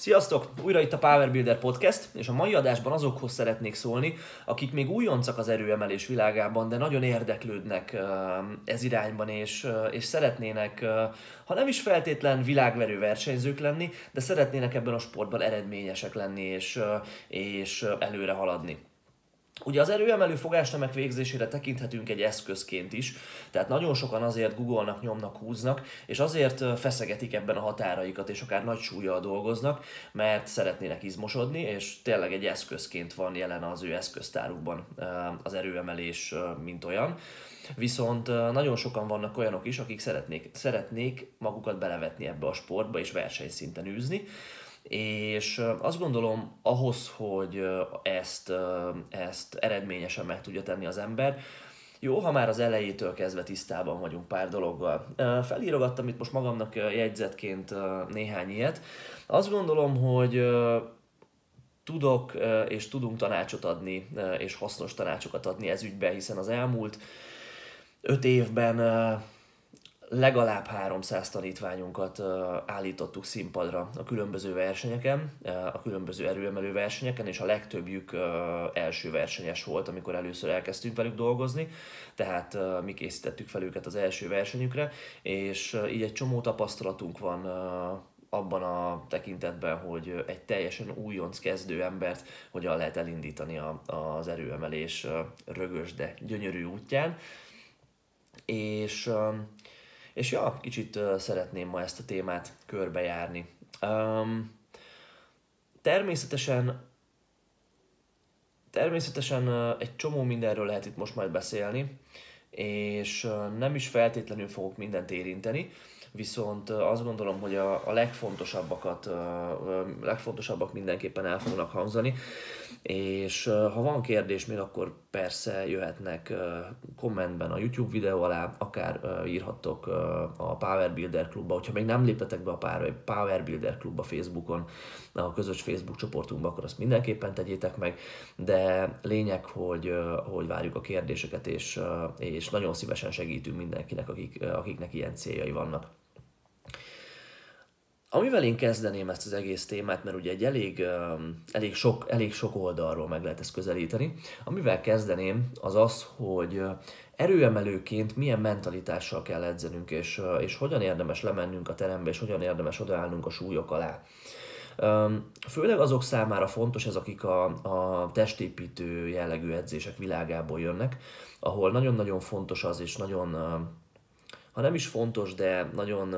Sziasztok! Újra itt a Power Builder Podcast, és a mai adásban azokhoz szeretnék szólni, akik még újoncak az erőemelés világában, de nagyon érdeklődnek ez irányban, és, és szeretnének, ha nem is feltétlen világverő versenyzők lenni, de szeretnének ebben a sportban eredményesek lenni, és, és előre haladni. Ugye az erőemelő fogásnemek végzésére tekinthetünk egy eszközként is, tehát nagyon sokan azért googolnak, nyomnak, húznak, és azért feszegetik ebben a határaikat, és akár nagy súlyjal dolgoznak, mert szeretnének izmosodni, és tényleg egy eszközként van jelen az ő eszköztárukban az erőemelés, mint olyan. Viszont nagyon sokan vannak olyanok is, akik szeretnék, szeretnék magukat belevetni ebbe a sportba és versenyszinten űzni, és azt gondolom, ahhoz, hogy ezt, ezt eredményesen meg tudja tenni az ember, jó, ha már az elejétől kezdve tisztában vagyunk pár dologgal. Felírogattam itt most magamnak jegyzetként néhány ilyet. Azt gondolom, hogy tudok és tudunk tanácsot adni, és hasznos tanácsokat adni ez ügybe, hiszen az elmúlt öt évben legalább 300 tanítványunkat állítottuk színpadra a különböző versenyeken, a különböző erőemelő versenyeken, és a legtöbbjük első versenyes volt, amikor először elkezdtünk velük dolgozni, tehát mi készítettük fel őket az első versenyükre, és így egy csomó tapasztalatunk van abban a tekintetben, hogy egy teljesen újonc kezdő embert hogyan lehet elindítani az erőemelés rögös, de gyönyörű útján. És és ja, kicsit szeretném ma ezt a témát körbejárni. Um, természetesen természetesen egy csomó mindenről lehet itt most majd beszélni, és nem is feltétlenül fogok mindent érinteni, viszont azt gondolom, hogy a, a legfontosabbakat, a legfontosabbak mindenképpen el fognak hangzani, és ha van kérdés még, akkor persze jöhetnek kommentben a YouTube videó alá, akár írhattok a Power Builder klubba, hogyha még nem léptetek be a Power Builder klubba Facebookon, a közös Facebook csoportunkba, akkor azt mindenképpen tegyétek meg, de lényeg, hogy, hogy várjuk a kérdéseket, és, és nagyon szívesen segítünk mindenkinek, akik, akiknek ilyen céljai vannak. Amivel én kezdeném ezt az egész témát, mert ugye egy elég, elég, sok, elég sok oldalról meg lehet ezt közelíteni, amivel kezdeném az az, hogy erőemelőként milyen mentalitással kell edzenünk, és, és hogyan érdemes lemennünk a terembe, és hogyan érdemes odaállnunk a súlyok alá. Főleg azok számára fontos ez, akik a, a testépítő jellegű edzések világából jönnek, ahol nagyon-nagyon fontos az, és nagyon, ha nem is fontos, de nagyon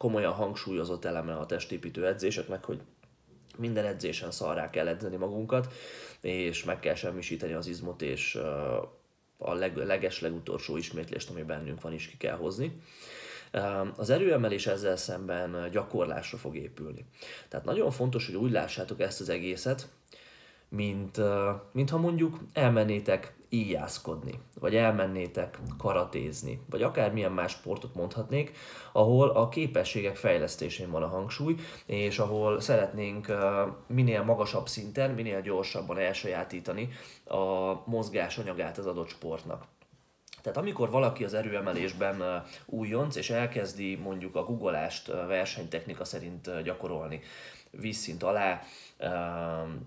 komolyan hangsúlyozott eleme a testépítő edzéseknek, hogy minden edzésen szarrá kell edzeni magunkat, és meg kell semmisíteni az izmot, és a leg, leges legutolsó ismétlést, ami bennünk van, is ki kell hozni. Az erőemelés ezzel szemben gyakorlásra fog épülni. Tehát nagyon fontos, hogy úgy lássátok ezt az egészet, mint, mint ha mondjuk elmennétek íjászkodni, vagy elmennétek karatézni, vagy akármilyen más sportot mondhatnék, ahol a képességek fejlesztésén van a hangsúly, és ahol szeretnénk minél magasabb szinten, minél gyorsabban elsajátítani a mozgás anyagát az adott sportnak. Tehát amikor valaki az erőemelésben újonc, és elkezdi mondjuk a guggolást versenytechnika szerint gyakorolni, vízszint alá,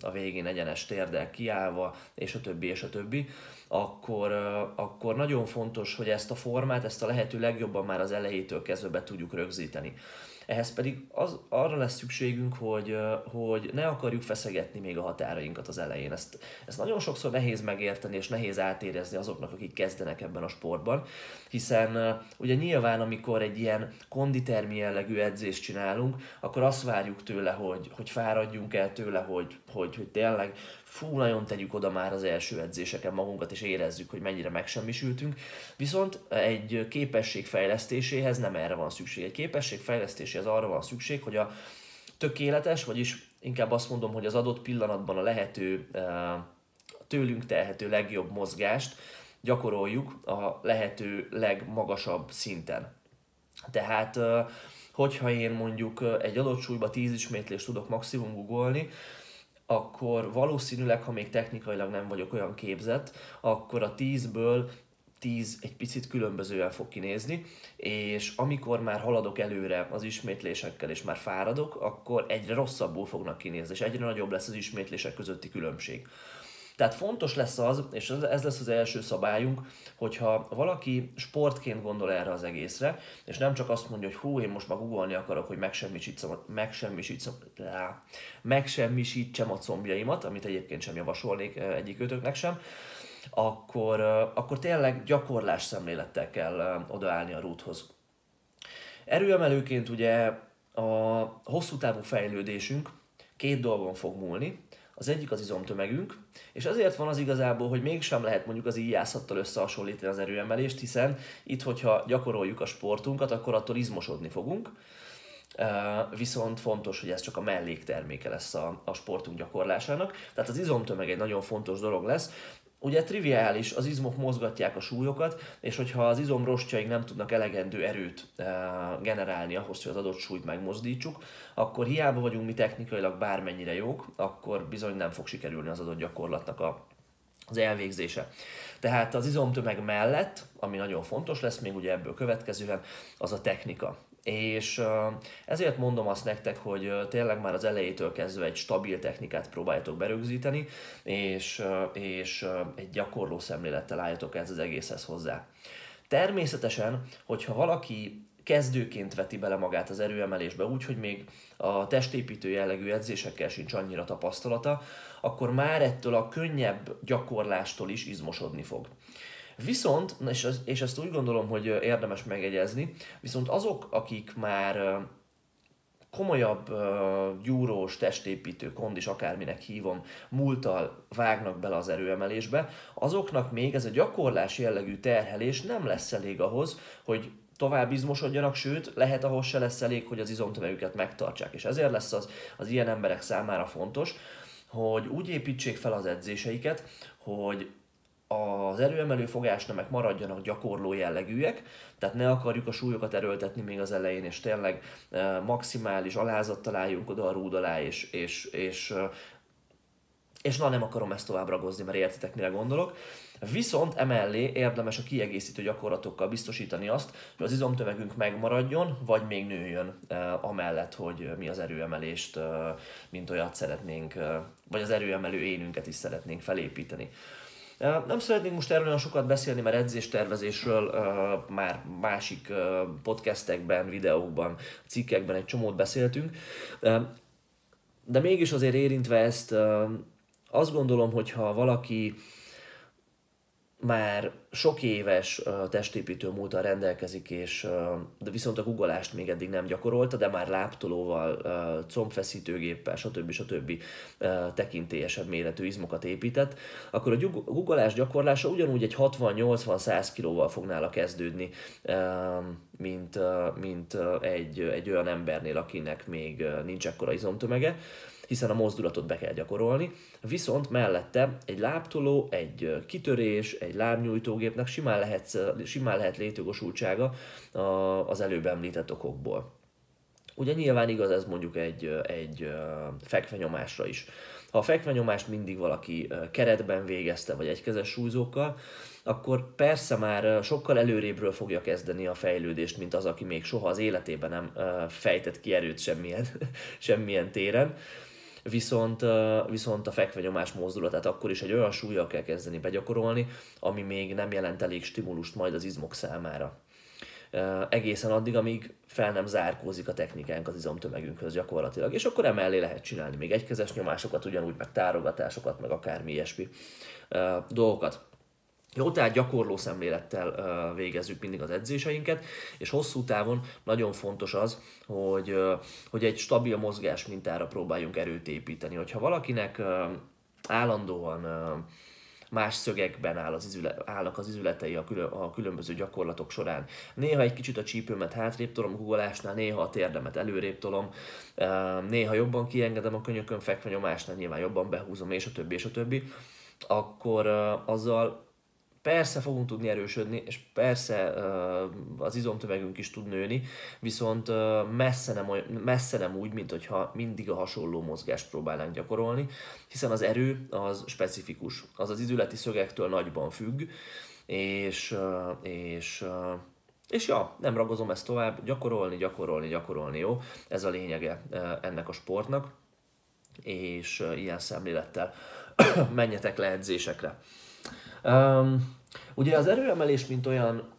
a végén egyenes térdel kiállva, és a többi, és a többi, akkor, akkor nagyon fontos, hogy ezt a formát, ezt a lehető legjobban már az elejétől kezdve be tudjuk rögzíteni. Ehhez pedig az, arra lesz szükségünk, hogy, hogy ne akarjuk feszegetni még a határainkat az elején. Ezt, ezt nagyon sokszor nehéz megérteni, és nehéz átérezni azoknak, akik kezdenek ebben a sportban, hiszen ugye nyilván, amikor egy ilyen konditermi jellegű edzést csinálunk, akkor azt várjuk tőle, hogy, hogy fáradjunk el tőle, hogy, hogy, hogy tényleg fú, nagyon tegyük oda már az első edzéseken magunkat, és érezzük, hogy mennyire megsemmisültünk. Viszont egy képesség fejlesztéséhez nem erre van szükség. Egy képesség fejlesztéséhez arra van szükség, hogy a tökéletes, vagyis inkább azt mondom, hogy az adott pillanatban a lehető, tőlünk telhető legjobb mozgást gyakoroljuk a lehető legmagasabb szinten. Tehát, hogyha én mondjuk egy adott súlyba 10 ismétlést tudok maximum googolni, akkor valószínűleg, ha még technikailag nem vagyok olyan képzett, akkor a 10-ből 10 egy picit különbözően fog kinézni, és amikor már haladok előre az ismétlésekkel, és már fáradok, akkor egyre rosszabbul fognak kinézni, és egyre nagyobb lesz az ismétlések közötti különbség. Tehát fontos lesz az, és ez lesz az első szabályunk, hogyha valaki sportként gondol erre az egészre, és nem csak azt mondja, hogy hú, én most már googolni akarok, hogy megsemmisítsem, megsemmisítsem, megsemmisítsem a combjaimat, amit egyébként sem javasolnék egyik ötöknek sem, akkor, akkor tényleg gyakorlás szemlélettel kell odaállni a rúthoz. Erőemelőként ugye a hosszú távú fejlődésünk két dolgon fog múlni. Az egyik az izomtömegünk, és azért van az igazából, hogy mégsem lehet mondjuk az íjászattal összehasonlítani az erőemelést, hiszen itt, hogyha gyakoroljuk a sportunkat, akkor attól izmosodni fogunk. Viszont fontos, hogy ez csak a mellékterméke lesz a, a sportunk gyakorlásának. Tehát az izomtömeg egy nagyon fontos dolog lesz. Ugye triviális, az izmok mozgatják a súlyokat, és hogyha az izomrostjaink nem tudnak elegendő erőt e, generálni ahhoz, hogy az adott súlyt megmozdítsuk, akkor hiába vagyunk mi technikailag bármennyire jók, akkor bizony nem fog sikerülni az adott gyakorlatnak a, az elvégzése. Tehát az izomtömeg mellett, ami nagyon fontos lesz még ugye ebből következően, az a technika. És ezért mondom azt nektek, hogy tényleg már az elejétől kezdve egy stabil technikát próbáljátok berögzíteni, és, és egy gyakorló szemlélettel álljatok ez az egészhez hozzá. Természetesen, hogyha valaki kezdőként veti bele magát az erőemelésbe, úgyhogy még a testépítő jellegű edzésekkel sincs annyira tapasztalata, akkor már ettől a könnyebb gyakorlástól is izmosodni fog. Viszont, és, az, és ezt úgy gondolom, hogy érdemes megegyezni, viszont azok, akik már komolyabb uh, gyúrós, testépítő, kondis, akárminek hívom, múltal vágnak bele az erőemelésbe, azoknak még ez a gyakorlás jellegű terhelés nem lesz elég ahhoz, hogy tovább izmosodjanak, sőt, lehet ahhoz se lesz elég, hogy az izomtömegüket megtartsák. És ezért lesz az, az ilyen emberek számára fontos, hogy úgy építsék fel az edzéseiket, hogy az erőemelő fogásnemek maradjanak gyakorló jellegűek, tehát ne akarjuk a súlyokat erőltetni még az elején, és tényleg e, maximális alázattal álljunk oda a rúd alá, és, és, és, e, és na nem akarom ezt tovább ragozni, mert értitek, mire gondolok. Viszont emellé érdemes a kiegészítő gyakorlatokkal biztosítani azt, hogy az izomtömegünk megmaradjon, vagy még nőjön eh, amellett, hogy mi az erőemelést, mint olyat szeretnénk, vagy az erőemelő énünket is szeretnénk felépíteni. Nem szeretnénk most erről olyan sokat beszélni, mert edzéstervezésről már másik podcastekben, videókban, cikkekben egy csomót beszéltünk, de mégis azért érintve ezt, azt gondolom, hogy ha valaki már sok éves testépítő múltal rendelkezik, és, de viszont a guggolást még eddig nem gyakorolta, de már láptolóval, combfeszítőgéppel, stb. stb. Tekintélyesebb méretű izmokat épített, akkor a guggolás gyakorlása ugyanúgy egy 60-80-100 kilóval fog nála kezdődni, mint, mint egy, egy olyan embernél, akinek még nincs ekkora izomtömege hiszen a mozdulatot be kell gyakorolni, viszont mellette egy láptoló, egy kitörés, egy lábnyújtógépnek simán lehet, simán lehet létjogosultsága az előbb említett okokból. Ugye nyilván igaz ez mondjuk egy, egy fekvenyomásra is. Ha a fekvenyomást mindig valaki keretben végezte, vagy egykezes súlyzókkal, akkor persze már sokkal előrébről fogja kezdeni a fejlődést, mint az, aki még soha az életében nem fejtett ki erőt semmilyen, semmilyen téren viszont, viszont a fekvenyomás mozdulatát akkor is egy olyan súlyjal kell kezdeni begyakorolni, ami még nem jelent elég stimulust majd az izmok számára. Egészen addig, amíg fel nem zárkózik a technikánk az izomtömegünkhöz gyakorlatilag, és akkor emellé lehet csinálni még egykezes nyomásokat, ugyanúgy meg tárogatásokat, meg akármi ilyesmi dolgokat. Jó, tehát gyakorló szemlélettel végezzük mindig az edzéseinket, és hosszú távon nagyon fontos az, hogy, hogy egy stabil mozgás mintára próbáljunk erőt építeni. Hogyha valakinek állandóan más szögekben áll az izüle, állnak az izületei a, külön, a különböző gyakorlatok során. Néha egy kicsit a csípőmet hátrébb tolom guggolásnál, néha a térdemet előrébb tolom, néha jobban kiengedem a könyökön fekve nyomásnál, nyilván jobban behúzom, és a többi, és a többi, akkor azzal Persze fogunk tudni erősödni, és persze az izomtömegünk is tud nőni, viszont messze nem, olyan, messze nem úgy, mint hogyha mindig a hasonló mozgást próbálnánk gyakorolni, hiszen az erő az specifikus, az az izületi szögektől nagyban függ, és, és, és ja, nem ragozom ezt tovább, gyakorolni, gyakorolni, gyakorolni, jó? Ez a lényege ennek a sportnak, és ilyen szemlélettel menjetek le edzésekre. Um, ugye az erőemelés, mint olyan,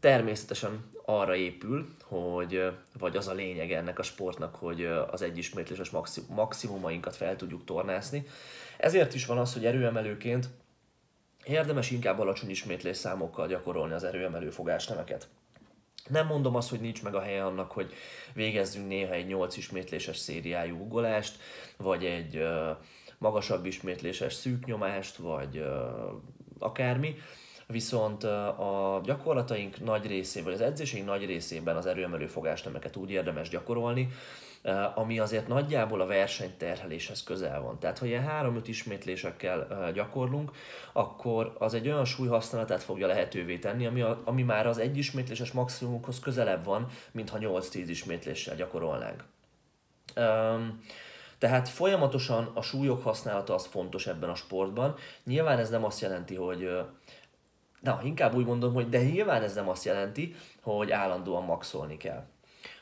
természetesen arra épül, hogy, vagy az a lényeg ennek a sportnak, hogy az egyismétléses maximumainkat fel tudjuk tornászni. Ezért is van az, hogy erőemelőként érdemes inkább alacsony ismétlés számokkal gyakorolni az erőemelő fogásnemeket. Nem mondom azt, hogy nincs meg a helye annak, hogy végezzünk néha egy 8 ismétléses szériájú ugolást, vagy egy magasabb ismétléses szűknyomást, vagy akármi, viszont a gyakorlataink nagy részében, az edzéseink nagy részében az erőemelő fogásnemeket úgy érdemes gyakorolni, ami azért nagyjából a versenyterheléshez közel van. Tehát, ha ilyen 3-5 ismétlésekkel gyakorlunk, akkor az egy olyan súlyhasználatát fogja lehetővé tenni, ami, a, ami már az egy ismétléses maximumhoz közelebb van, mint ha 8-10 ismétléssel gyakorolnánk. Um, tehát folyamatosan a súlyok használata az fontos ebben a sportban. Nyilván ez nem azt jelenti, hogy Na, inkább úgy mondom, hogy de nyilván ez nem azt jelenti, hogy állandóan maxolni kell.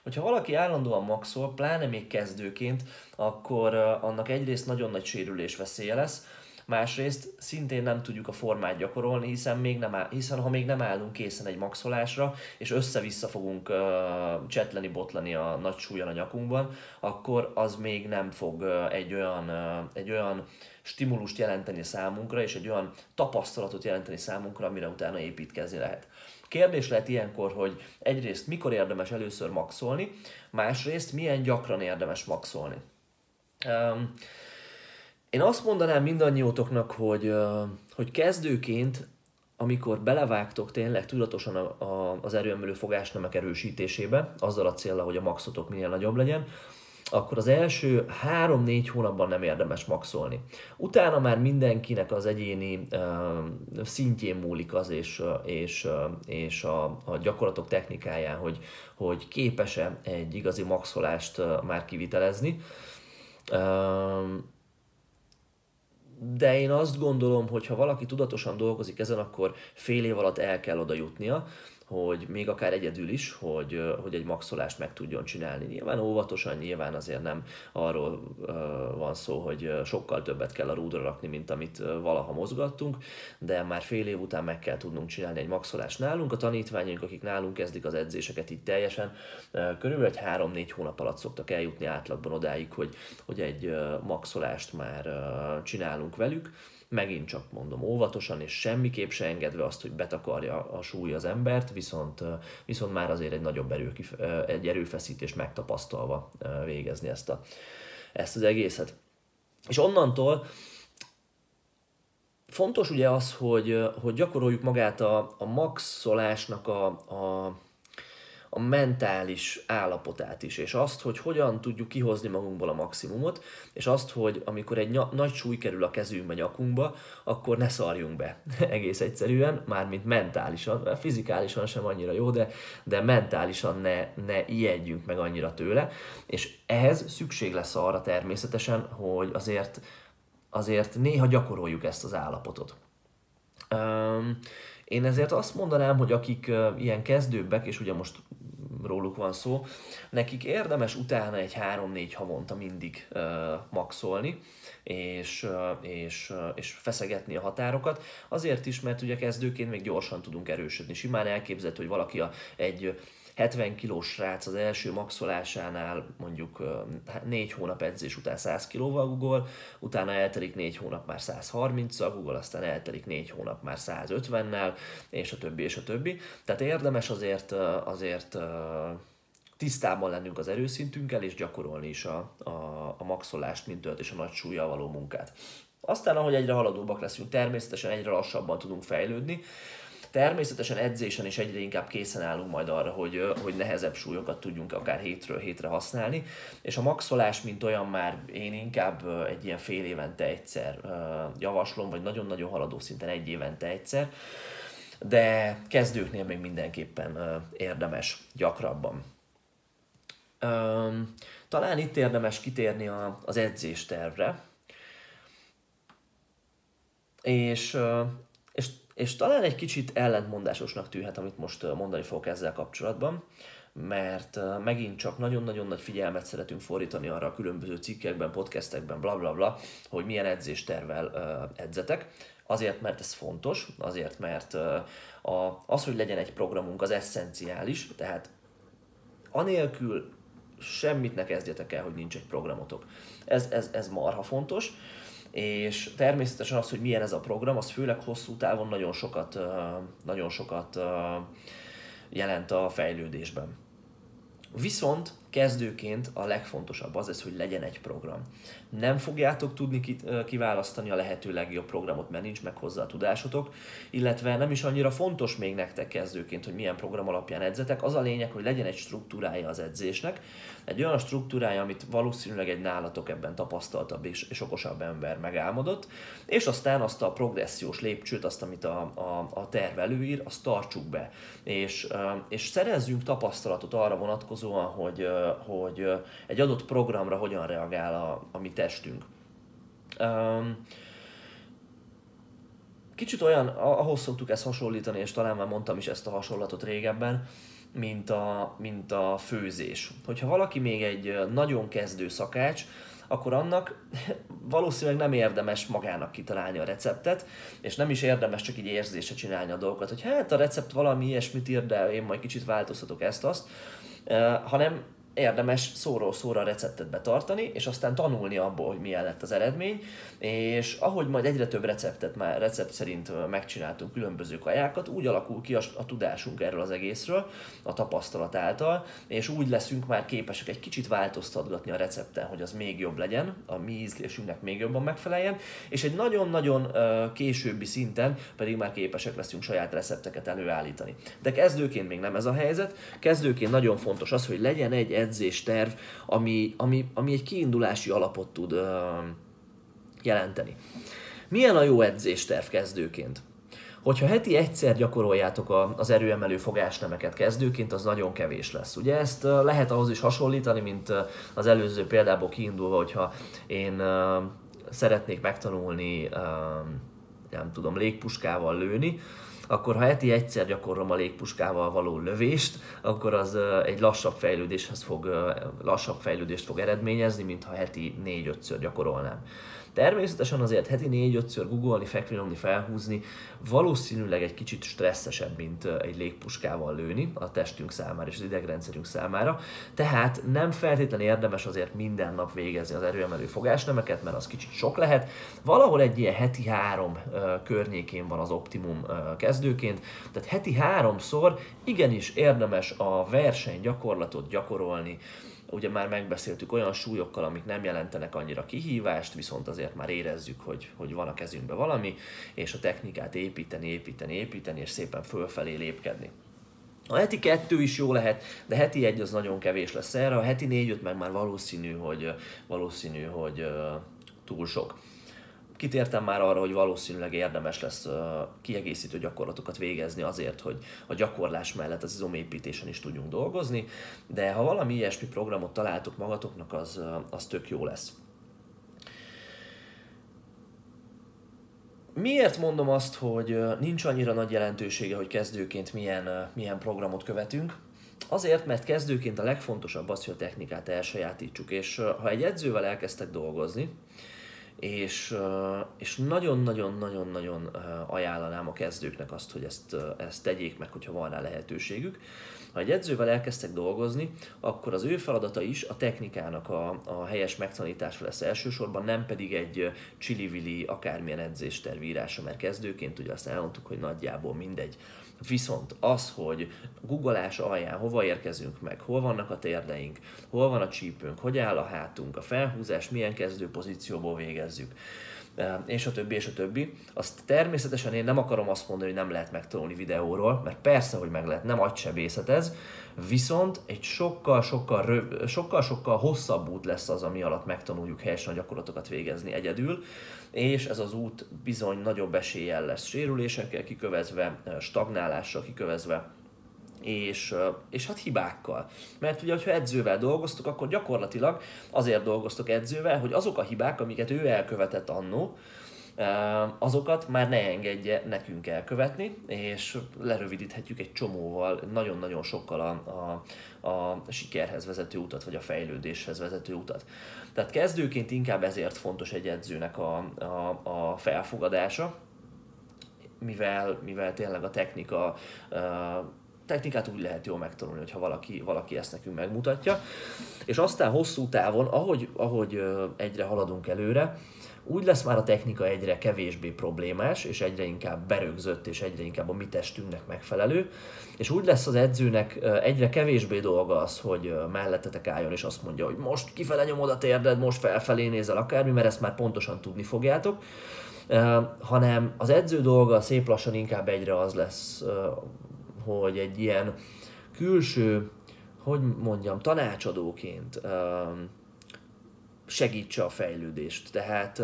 Hogyha valaki állandóan maxol, pláne még kezdőként, akkor annak egyrészt nagyon nagy sérülés veszélye lesz, másrészt szintén nem tudjuk a formát gyakorolni, hiszen, még nem áll, hiszen ha még nem állunk készen egy maxolásra, és össze-vissza fogunk uh, csetleni, botlani a nagy súlyan a nyakunkban, akkor az még nem fog uh, egy olyan, uh, egy olyan stimulust jelenteni számunkra, és egy olyan tapasztalatot jelenteni számunkra, amire utána építkezni lehet. Kérdés lehet ilyenkor, hogy egyrészt mikor érdemes először maxolni, másrészt milyen gyakran érdemes maxolni. Um, én azt mondanám mindannyiótoknak, hogy, hogy kezdőként, amikor belevágtok tényleg tudatosan a, a, az erőemelő fogásnemek erősítésébe, azzal a célra, hogy a maxotok minél nagyobb legyen, akkor az első 3-4 hónapban nem érdemes maxolni. Utána már mindenkinek az egyéni uh, szintjén múlik az, és, és, és a, a gyakorlatok technikáján, hogy, hogy képes-e egy igazi maxolást már kivitelezni. Uh, de én azt gondolom, hogy ha valaki tudatosan dolgozik ezen, akkor fél év alatt el kell oda jutnia, hogy még akár egyedül is, hogy, hogy egy maxolást meg tudjon csinálni. Nyilván óvatosan, nyilván azért nem arról van szó, hogy sokkal többet kell a rúdra rakni, mint amit valaha mozgattunk, de már fél év után meg kell tudnunk csinálni egy maxolást nálunk. A tanítványaink, akik nálunk kezdik az edzéseket itt teljesen, körülbelül egy 3-4 hónap alatt szoktak eljutni átlagban odáig, hogy, hogy egy maxolást már csinálunk velük megint csak mondom óvatosan, és semmiképp se engedve azt, hogy betakarja a súly az embert, viszont, viszont már azért egy nagyobb erő, egy erőfeszítés megtapasztalva végezni ezt, a, ezt az egészet. És onnantól fontos ugye az, hogy, hogy gyakoroljuk magát a, a maxolásnak a, a a mentális állapotát is, és azt, hogy hogyan tudjuk kihozni magunkból a maximumot, és azt, hogy amikor egy nagy súly kerül a kezünkbe, nyakunkba, akkor ne szarjunk be. Egész egyszerűen, mármint mentálisan, fizikálisan sem annyira jó, de, de mentálisan ne, ne ijedjünk meg annyira tőle, és ehhez szükség lesz arra természetesen, hogy azért, azért néha gyakoroljuk ezt az állapotot. Um, én ezért azt mondanám, hogy akik ilyen kezdőbbek, és ugye most róluk van szó, nekik érdemes utána egy 3-4 havonta mindig uh, maxolni, és, uh, és, uh, és feszegetni a határokat. Azért is, mert ugye kezdőként még gyorsan tudunk erősödni. Simán elképzelhető, hogy valaki a, egy 70 kilós srác az első maxolásánál mondjuk 4 hónap edzés után 100 kilóval gugol, utána eltelik 4 hónap már 130-szal gugol, aztán eltelik 4 hónap már 150-nel, és a többi, és a többi. Tehát érdemes azért, azért tisztában lennünk az erőszintünkkel, és gyakorolni is a, a, a maxolást, mint tölt és a nagy súlya való munkát. Aztán, ahogy egyre haladóbbak leszünk, természetesen egyre lassabban tudunk fejlődni, Természetesen edzésen is egyre inkább készen állunk majd arra, hogy, hogy nehezebb súlyokat tudjunk akár hétről hétre használni, és a maxolás, mint olyan már én inkább egy ilyen fél évente egyszer javaslom, vagy nagyon-nagyon haladó szinten egy évente egyszer, de kezdőknél még mindenképpen érdemes gyakrabban. Talán itt érdemes kitérni az edzéstervre, és és és talán egy kicsit ellentmondásosnak tűnhet, amit most mondani fogok ezzel kapcsolatban, mert megint csak nagyon-nagyon nagy figyelmet szeretünk fordítani arra a különböző cikkekben, podcastekben, bla bla bla, hogy milyen edzéstervel edzetek. Azért, mert ez fontos, azért, mert az, hogy legyen egy programunk, az eszenciális, tehát anélkül semmit ne kezdjetek el, hogy nincs egy programotok. Ez, ez, ez marha fontos, és természetesen az, hogy milyen ez a program, az főleg hosszú távon nagyon sokat, nagyon sokat jelent a fejlődésben. Viszont kezdőként a legfontosabb az, ez, hogy legyen egy program. Nem fogjátok tudni kiválasztani a lehető legjobb programot, mert nincs meg hozzá a tudásotok, illetve nem is annyira fontos még nektek kezdőként, hogy milyen program alapján edzetek. Az a lényeg, hogy legyen egy struktúrája az edzésnek, egy olyan struktúrája, amit valószínűleg egy nálatok ebben tapasztaltabb és, és okosabb ember megálmodott, és aztán azt a progressziós lépcsőt, azt, amit a, a, a terv előír, azt tartsuk be. És, és szerezzünk tapasztalatot arra vonatkozóan, hogy, hogy egy adott programra hogyan reagál a, a mi testünk. Kicsit olyan, ahhoz szoktuk ezt hasonlítani, és talán már mondtam is ezt a hasonlatot régebben, mint a, mint a főzés. Hogyha valaki még egy nagyon kezdő szakács, akkor annak valószínűleg nem érdemes magának kitalálni a receptet, és nem is érdemes csak így érzése csinálni a dolgokat, hogy hát a recept valami ilyesmit ír, de én majd kicsit változtatok ezt-azt, hanem érdemes szóról szóra receptet betartani, és aztán tanulni abból, hogy milyen lett az eredmény, és ahogy majd egyre több receptet már recept szerint megcsináltunk különböző kajákat, úgy alakul ki a, a tudásunk erről az egészről, a tapasztalat által, és úgy leszünk már képesek egy kicsit változtatgatni a recepten, hogy az még jobb legyen, a mi ízlésünknek még jobban megfeleljen, és egy nagyon-nagyon későbbi szinten pedig már képesek leszünk saját recepteket előállítani. De kezdőként még nem ez a helyzet, kezdőként nagyon fontos az, hogy legyen egy edzésterv, ami, ami, ami egy kiindulási alapot tud uh, jelenteni. Milyen a jó edzésterv kezdőként? Hogyha heti egyszer gyakoroljátok a, az erőemelő fogásnemeket kezdőként, az nagyon kevés lesz. Ugye ezt lehet ahhoz is hasonlítani, mint az előző példából kiindulva, hogyha én szeretnék megtanulni, nem tudom, légpuskával lőni, akkor ha heti egyszer gyakorlom a légpuskával való lövést, akkor az egy lassabb fejlődéshez fog, lassabb fejlődést fog eredményezni, mint ha heti négy-ötször gyakorolnám. Természetesen azért heti négy-ötször googolni, fekvőnyomni, felhúzni valószínűleg egy kicsit stresszesebb, mint egy légpuskával lőni a testünk számára és az idegrendszerünk számára. Tehát nem feltétlenül érdemes azért minden nap végezni az erőemelő fogásnemeket, mert az kicsit sok lehet. Valahol egy ilyen heti három környékén van az optimum kezdőként, tehát heti háromszor igenis érdemes a verseny gyakorlatot gyakorolni, ugye már megbeszéltük olyan súlyokkal, amik nem jelentenek annyira kihívást, viszont azért már érezzük, hogy, hogy van a kezünkben valami, és a technikát építeni, építeni, építeni, és szépen fölfelé lépkedni. A heti kettő is jó lehet, de heti egy az nagyon kevés lesz erre, a heti négy-öt meg már valószínű, hogy, valószínű, hogy túl sok. Kitértem már arra, hogy valószínűleg érdemes lesz kiegészítő gyakorlatokat végezni azért, hogy a gyakorlás mellett az izomépítésen is tudjunk dolgozni, de ha valami ilyesmi programot találtok magatoknak, az, az tök jó lesz. Miért mondom azt, hogy nincs annyira nagy jelentősége, hogy kezdőként milyen, milyen programot követünk? Azért, mert kezdőként a legfontosabb az, hogy a technikát elsajátítsuk, és ha egy edzővel elkezdtek dolgozni, és, és nagyon-nagyon-nagyon-nagyon ajánlanám a kezdőknek azt, hogy ezt, ezt tegyék meg, hogyha van rá lehetőségük. Ha egy edzővel elkezdtek dolgozni, akkor az ő feladata is a technikának a, a helyes megtanítása lesz elsősorban, nem pedig egy csili akármilyen edzésterv írása, mert kezdőként ugye azt elmondtuk, hogy nagyjából mindegy. Viszont az, hogy googolás alján hova érkezünk meg, hol vannak a térdeink, hol van a csípőnk, hogy áll a hátunk, a felhúzás, milyen kezdő pozícióból végezzük, és a többi, és a többi. Azt természetesen én nem akarom azt mondani, hogy nem lehet megtanulni videóról, mert persze, hogy meg lehet, nem agysebészet ez, viszont egy sokkal-sokkal sokkal-sokkal hosszabb út lesz az, ami alatt megtanuljuk helyesen a gyakorlatokat végezni egyedül, és ez az út bizony nagyobb eséllyel lesz sérülésekkel kikövezve, stagnálással kikövezve, és, és hát hibákkal. Mert ugye, ha edzővel dolgoztok, akkor gyakorlatilag azért dolgoztok edzővel, hogy azok a hibák, amiket ő elkövetett annó, azokat már ne engedje nekünk elkövetni, és lerövidíthetjük egy csomóval, nagyon-nagyon sokkal a, a, a sikerhez vezető utat, vagy a fejlődéshez vezető utat. Tehát kezdőként inkább ezért fontos egy edzőnek a, a, a felfogadása, mivel, mivel tényleg a technika technikát úgy lehet jól megtanulni, hogyha valaki, valaki ezt nekünk megmutatja. És aztán hosszú távon, ahogy, ahogy egyre haladunk előre, úgy lesz már a technika egyre kevésbé problémás, és egyre inkább berögzött, és egyre inkább a mi testünknek megfelelő, és úgy lesz az edzőnek egyre kevésbé dolga az, hogy mellettetek álljon, és azt mondja, hogy most kifele nyomod a térded, most felfelé nézel akármi, mert ezt már pontosan tudni fogjátok, hanem az edző dolga szép lassan inkább egyre az lesz, hogy egy ilyen külső, hogy mondjam, tanácsadóként segítse a fejlődést. Tehát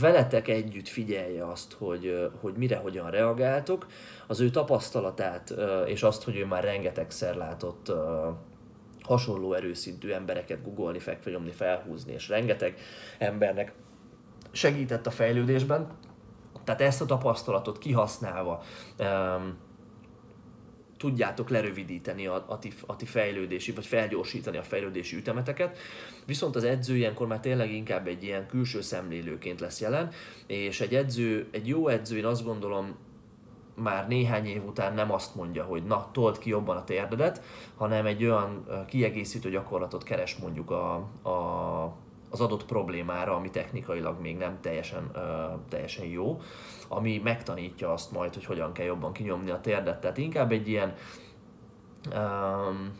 veletek együtt figyelje azt, hogy, hogy mire, hogyan reagáltok, az ő tapasztalatát, és azt, hogy ő már rengetegszer látott hasonló erőszintű embereket googolni, fekve nyomni, felhúzni, és rengeteg embernek segített a fejlődésben. Tehát ezt a tapasztalatot kihasználva um, tudjátok lerövidíteni a, a, ti, a ti fejlődési, vagy felgyorsítani a fejlődési ütemeteket. Viszont az edző ilyenkor már tényleg inkább egy ilyen külső szemlélőként lesz jelen, és egy edző, egy jó edző, én azt gondolom, már néhány év után nem azt mondja, hogy na, told ki jobban a térdedet, hanem egy olyan kiegészítő gyakorlatot keres mondjuk a, a az adott problémára, ami technikailag még nem teljesen, uh, teljesen jó, ami megtanítja azt majd, hogy hogyan kell jobban kinyomni a térdet. Tehát inkább egy ilyen um,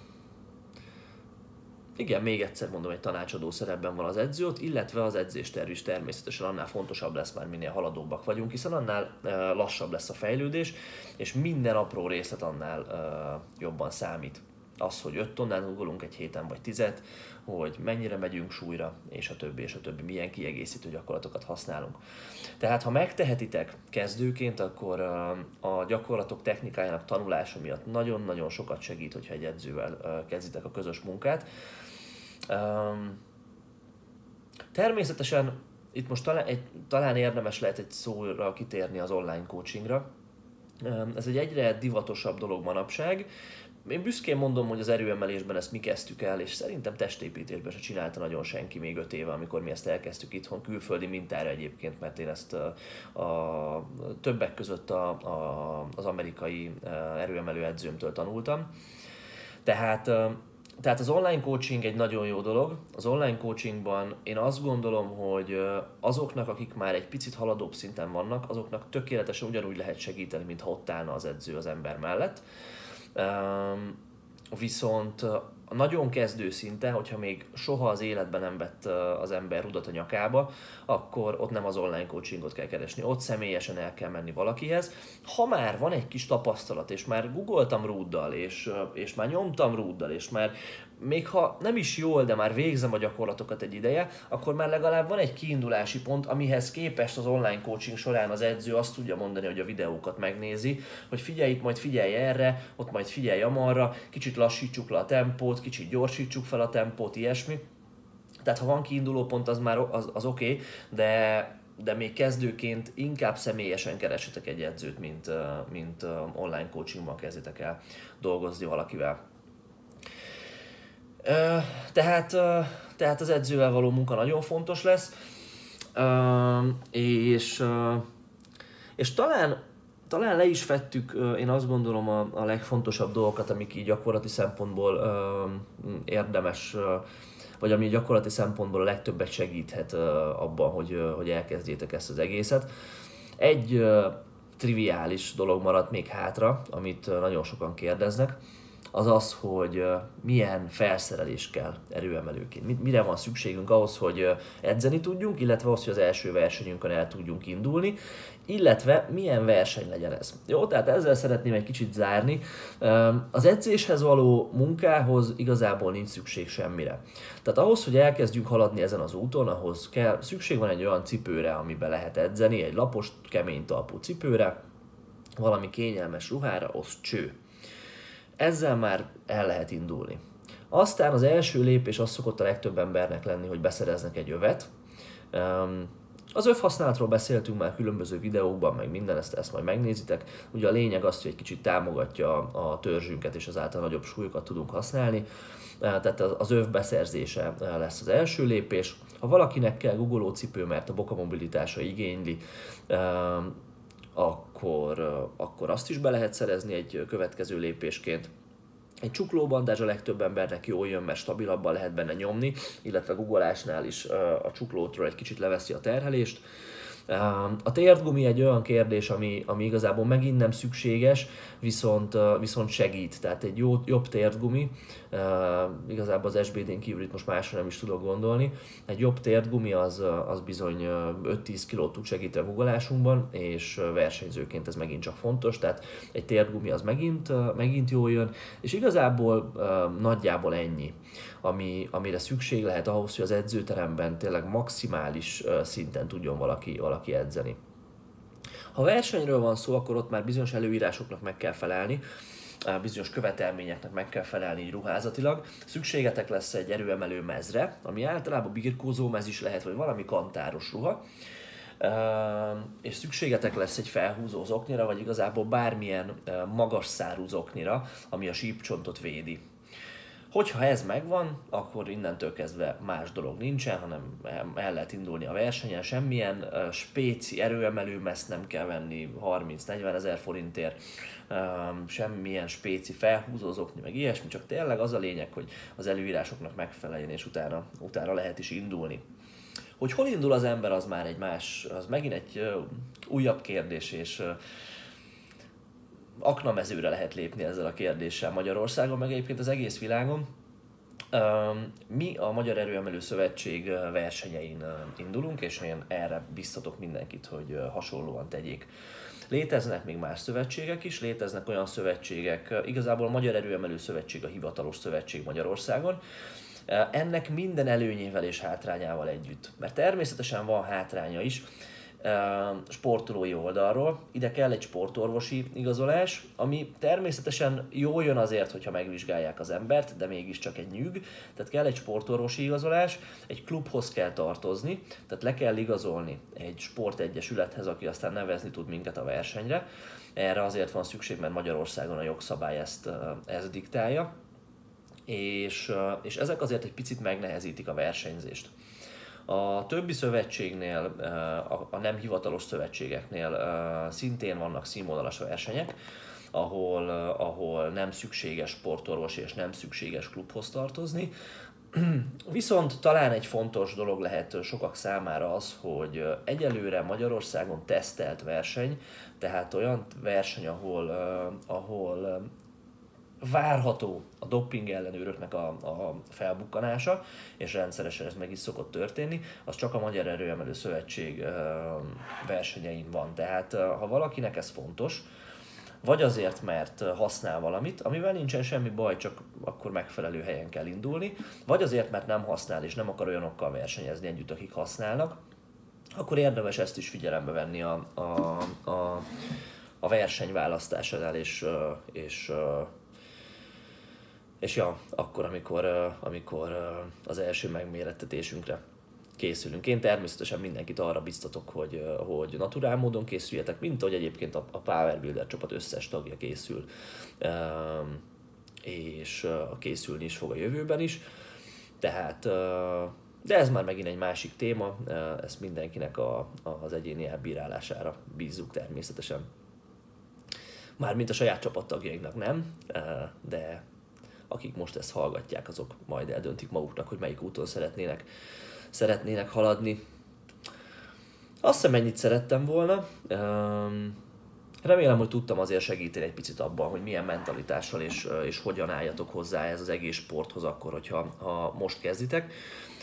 igen, még egyszer mondom, egy tanácsadó szerepben van az edző illetve az edzésterv is természetesen annál fontosabb lesz már minél haladóbbak vagyunk, hiszen annál uh, lassabb lesz a fejlődés, és minden apró részlet annál uh, jobban számít. Az, hogy 5 tonnán ugolunk egy héten vagy 10 hogy mennyire megyünk súlyra, és a többi, és a többi, milyen kiegészítő gyakorlatokat használunk. Tehát ha megtehetitek kezdőként, akkor a gyakorlatok technikájának tanulása miatt nagyon-nagyon sokat segít, hogyha egy edzővel kezditek a közös munkát. Természetesen itt most talán, egy, talán érdemes lehet egy szóra kitérni az online coachingra. Ez egy egyre divatosabb dolog manapság, én büszkén mondom, hogy az erőemelésben ezt mi kezdtük el, és szerintem testépítésben se csinálta nagyon senki még öt éve, amikor mi ezt elkezdtük itthon, külföldi mintára egyébként, mert én ezt a, a többek között a, a, az amerikai erőemelő edzőmtől tanultam. Tehát tehát az online coaching egy nagyon jó dolog. Az online coachingban én azt gondolom, hogy azoknak, akik már egy picit haladóbb szinten vannak, azoknak tökéletesen ugyanúgy lehet segíteni, mintha ott állna az edző az ember mellett. Viszont a nagyon kezdő szinte, hogyha még soha az életben nem vett az ember rudat a nyakába, akkor ott nem az online coachingot kell keresni, ott személyesen el kell menni valakihez. Ha már van egy kis tapasztalat, és már googoltam rúddal, és, és már nyomtam rúddal, és már még ha nem is jól, de már végzem a gyakorlatokat egy ideje, akkor már legalább van egy kiindulási pont, amihez képest az online coaching során az edző azt tudja mondani, hogy a videókat megnézi, hogy figyelj itt, majd figyelj erre, ott majd figyelj amarra, kicsit lassítsuk le a tempót, kicsit gyorsítsuk fel a tempót, ilyesmi. Tehát ha van kiinduló pont, az már az, az oké, okay, de de még kezdőként inkább személyesen keresetek egy edzőt, mint, mint online coachingban kezditek el dolgozni valakivel. Tehát, tehát az edzővel való munka nagyon fontos lesz, és, és talán, talán le is fettük, én azt gondolom a, a legfontosabb dolgokat, amik így gyakorlati szempontból érdemes, vagy ami gyakorlati szempontból a legtöbbet segíthet abban, hogy, hogy elkezdjétek ezt az egészet. Egy triviális dolog maradt még hátra, amit nagyon sokan kérdeznek, az az, hogy milyen felszerelés kell erőemelőként. Mire van szükségünk ahhoz, hogy edzeni tudjunk, illetve ahhoz, hogy az első versenyünkön el tudjunk indulni, illetve milyen verseny legyen ez. Jó, tehát ezzel szeretném egy kicsit zárni. Az edzéshez való munkához igazából nincs szükség semmire. Tehát ahhoz, hogy elkezdjünk haladni ezen az úton, ahhoz kell, szükség van egy olyan cipőre, amiben lehet edzeni, egy lapos, kemény talpú cipőre, valami kényelmes ruhára, az cső ezzel már el lehet indulni. Aztán az első lépés az szokott a legtöbb embernek lenni, hogy beszereznek egy övet, Az öv használatról beszéltünk már különböző videókban, meg minden, ezt, ezt majd megnézitek. Ugye a lényeg az, hogy egy kicsit támogatja a törzsünket, és azáltal nagyobb súlyokat tudunk használni. Tehát az öv beszerzése lesz az első lépés. Ha valakinek kell guggoló cipő, mert a boka mobilitása igényli, akkor, akkor azt is be lehet szerezni egy következő lépésként. Egy csuklóbandázs a legtöbb embernek jól jön, mert stabilabban lehet benne nyomni, illetve guggolásnál is a csuklótról egy kicsit leveszi a terhelést. A térdgumi egy olyan kérdés, ami, ami igazából megint nem szükséges, viszont, viszont segít. Tehát egy jó, jobb térdgumi, igazából az SBD-n kívül itt most másra nem is tudok gondolni, egy jobb térdgumi az, az bizony 5-10 kilót tud segíteni a guggolásunkban, és versenyzőként ez megint csak fontos, tehát egy térdgumi az megint, megint jól jön, és igazából nagyjából ennyi ami, amire szükség lehet ahhoz, hogy az edzőteremben tényleg maximális szinten tudjon valaki, valaki edzeni. Ha versenyről van szó, akkor ott már bizonyos előírásoknak meg kell felelni, bizonyos követelményeknek meg kell felelni ruházatilag. Szükségetek lesz egy erőemelő mezre, ami általában birkózó mez is lehet, vagy valami kantáros ruha. és szükségetek lesz egy felhúzó zoknira, vagy igazából bármilyen magas szárú zoknira, ami a sípcsontot védi. Hogyha ez megvan, akkor innentől kezdve más dolog nincsen, hanem el lehet indulni a versenyen, semmilyen spéci erőemelő meszt nem kell venni 30-40 ezer forintért, semmilyen spéci felhúzózokni, meg ilyesmi, csak tényleg az a lényeg, hogy az előírásoknak megfeleljen, és utána, utána lehet is indulni. Hogy hol indul az ember, az már egy más, az megint egy újabb kérdés, és aknamezőre lehet lépni ezzel a kérdéssel Magyarországon, meg egyébként az egész világon. Mi a Magyar Erőemelő Szövetség versenyein indulunk, és én erre biztatok mindenkit, hogy hasonlóan tegyék. Léteznek még más szövetségek is, léteznek olyan szövetségek, igazából a Magyar Erőemelő Szövetség a hivatalos szövetség Magyarországon, ennek minden előnyével és hátrányával együtt. Mert természetesen van hátránya is, sportolói oldalról. Ide kell egy sportorvosi igazolás, ami természetesen jó jön azért, hogyha megvizsgálják az embert, de mégiscsak egy nyűg. Tehát kell egy sportorvosi igazolás, egy klubhoz kell tartozni, tehát le kell igazolni egy sportegyesülethez, aki aztán nevezni tud minket a versenyre. Erre azért van szükség, mert Magyarországon a jogszabály ezt, ezt diktálja, és, és ezek azért egy picit megnehezítik a versenyzést. A többi szövetségnél, a, nem hivatalos szövetségeknél szintén vannak színvonalas versenyek, ahol, ahol nem szükséges sportorvos és nem szükséges klubhoz tartozni. Viszont talán egy fontos dolog lehet sokak számára az, hogy egyelőre Magyarországon tesztelt verseny, tehát olyan verseny, ahol, ahol várható a doping ellenőröknek a, a felbukkanása, és rendszeresen ez meg is szokott történni, az csak a Magyar Erőemelő Szövetség versenyein van. Tehát ha valakinek ez fontos, vagy azért, mert használ valamit, amivel nincsen semmi baj, csak akkor megfelelő helyen kell indulni, vagy azért, mert nem használ és nem akar olyanokkal versenyezni együtt, akik használnak, akkor érdemes ezt is figyelembe venni a, a, a, a verseny választásánál, és, és és ja, akkor, amikor, amikor az első megmérettetésünkre készülünk. Én természetesen mindenkit arra biztatok, hogy, hogy naturál módon készüljetek, mint ahogy egyébként a, a Power Builder csapat összes tagja készül, és készülni is fog a jövőben is. Tehát, de ez már megint egy másik téma, ezt mindenkinek a, az egyéni elbírálására bízzuk természetesen. Mármint a saját csapattagjainknak nem, de akik most ezt hallgatják, azok majd eldöntik maguknak, hogy melyik úton szeretnének, szeretnének haladni. Azt hiszem, ennyit szerettem volna. Remélem, hogy tudtam azért segíteni egy picit abban, hogy milyen mentalitással és, és hogyan álljatok hozzá ez az egész sporthoz akkor, hogyha ha most kezditek.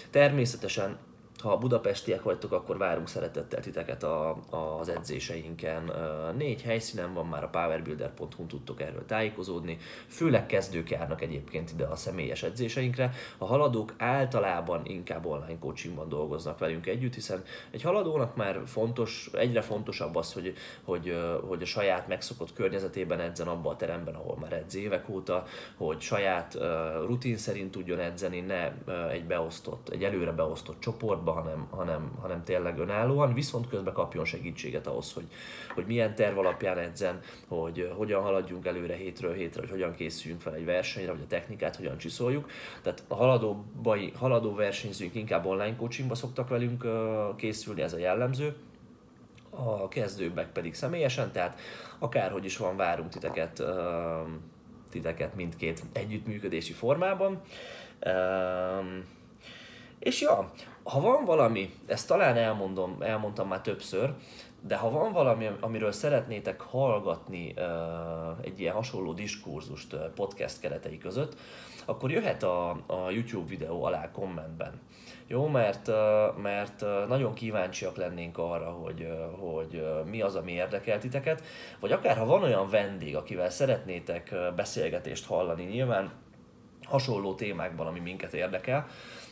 Természetesen ha budapestiek vagytok, akkor várunk szeretettel titeket a, az edzéseinken. Négy helyszínen van már a powerbuilder.hu tudtok erről tájékozódni. Főleg kezdők járnak egyébként ide a személyes edzéseinkre. A haladók általában inkább online coachingban dolgoznak velünk együtt, hiszen egy haladónak már fontos, egyre fontosabb az, hogy, hogy, hogy a saját megszokott környezetében edzen abba a teremben, ahol már edz évek óta, hogy saját rutin szerint tudjon edzeni, ne egy beosztott, egy előre beosztott csoportban, folyamatban, hanem, hanem, hanem tényleg önállóan, viszont közben kapjon segítséget ahhoz, hogy, hogy milyen terv alapján edzen, hogy hogyan haladjunk előre hétről hétre, hogy hogyan készüljünk fel egy versenyre, hogy a technikát hogyan csiszoljuk. Tehát a haladó, haladó versenyzőink inkább online coachingba szoktak velünk készülni, ez a jellemző, a kezdőbbek pedig személyesen, tehát akárhogy is van, várunk titeket, titeket mindkét együttműködési formában. És ja, ha van valami, ezt talán elmondom, elmondtam már többször, de ha van valami, amiről szeretnétek hallgatni egy ilyen hasonló diskurzust podcast keretei között, akkor jöhet a, a YouTube videó alá kommentben. Jó, mert, mert nagyon kíváncsiak lennénk arra, hogy, hogy mi az, ami érdekel titeket, vagy akár ha van olyan vendég, akivel szeretnétek beszélgetést hallani, nyilván hasonló témákban, ami minket érdekel,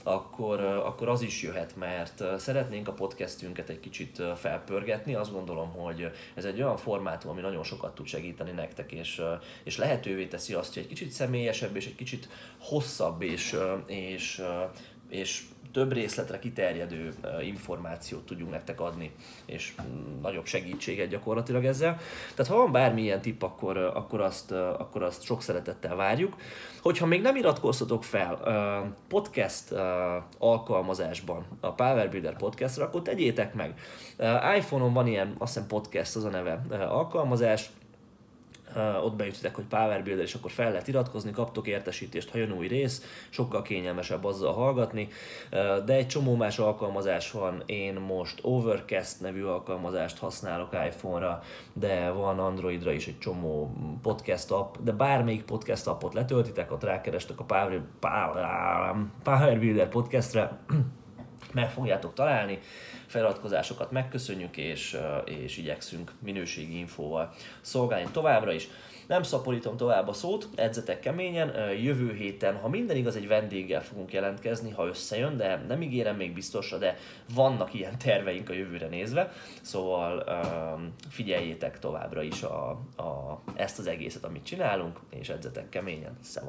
akkor, akkor az is jöhet, mert szeretnénk a podcastünket egy kicsit felpörgetni. Azt gondolom, hogy ez egy olyan formátum, ami nagyon sokat tud segíteni nektek, és, és lehetővé teszi azt, hogy egy kicsit személyesebb és egy kicsit hosszabb és, és, és több részletre kiterjedő információt tudjunk nektek adni, és nagyobb segítséget gyakorlatilag ezzel. Tehát ha van bármilyen tipp, akkor, akkor, azt, akkor azt sok szeretettel várjuk. Hogyha még nem iratkoztatok fel podcast alkalmazásban a Power Builder podcastra, akkor tegyétek meg. iPhone-on van ilyen, azt hiszem podcast az a neve alkalmazás, ott beütitek, hogy Power Builder, és akkor fel lehet iratkozni, kaptok értesítést, ha jön új rész, sokkal kényelmesebb azzal hallgatni, de egy csomó más alkalmazás van, én most Overcast nevű alkalmazást használok iPhone-ra, de van Androidra is egy csomó podcast app, de bármelyik podcast appot letöltitek, ott rákerestek a Power, Power, Power Builder podcastre, meg fogjátok találni, feliratkozásokat megköszönjük, és, és igyekszünk minőségi infóval szolgálni továbbra is. Nem szaporítom tovább a szót, edzetek keményen, jövő héten, ha minden igaz, egy vendéggel fogunk jelentkezni, ha összejön, de nem ígérem még biztosra, de vannak ilyen terveink a jövőre nézve, szóval figyeljétek továbbra is a, a, ezt az egészet, amit csinálunk, és edzetek keményen. Szevasz!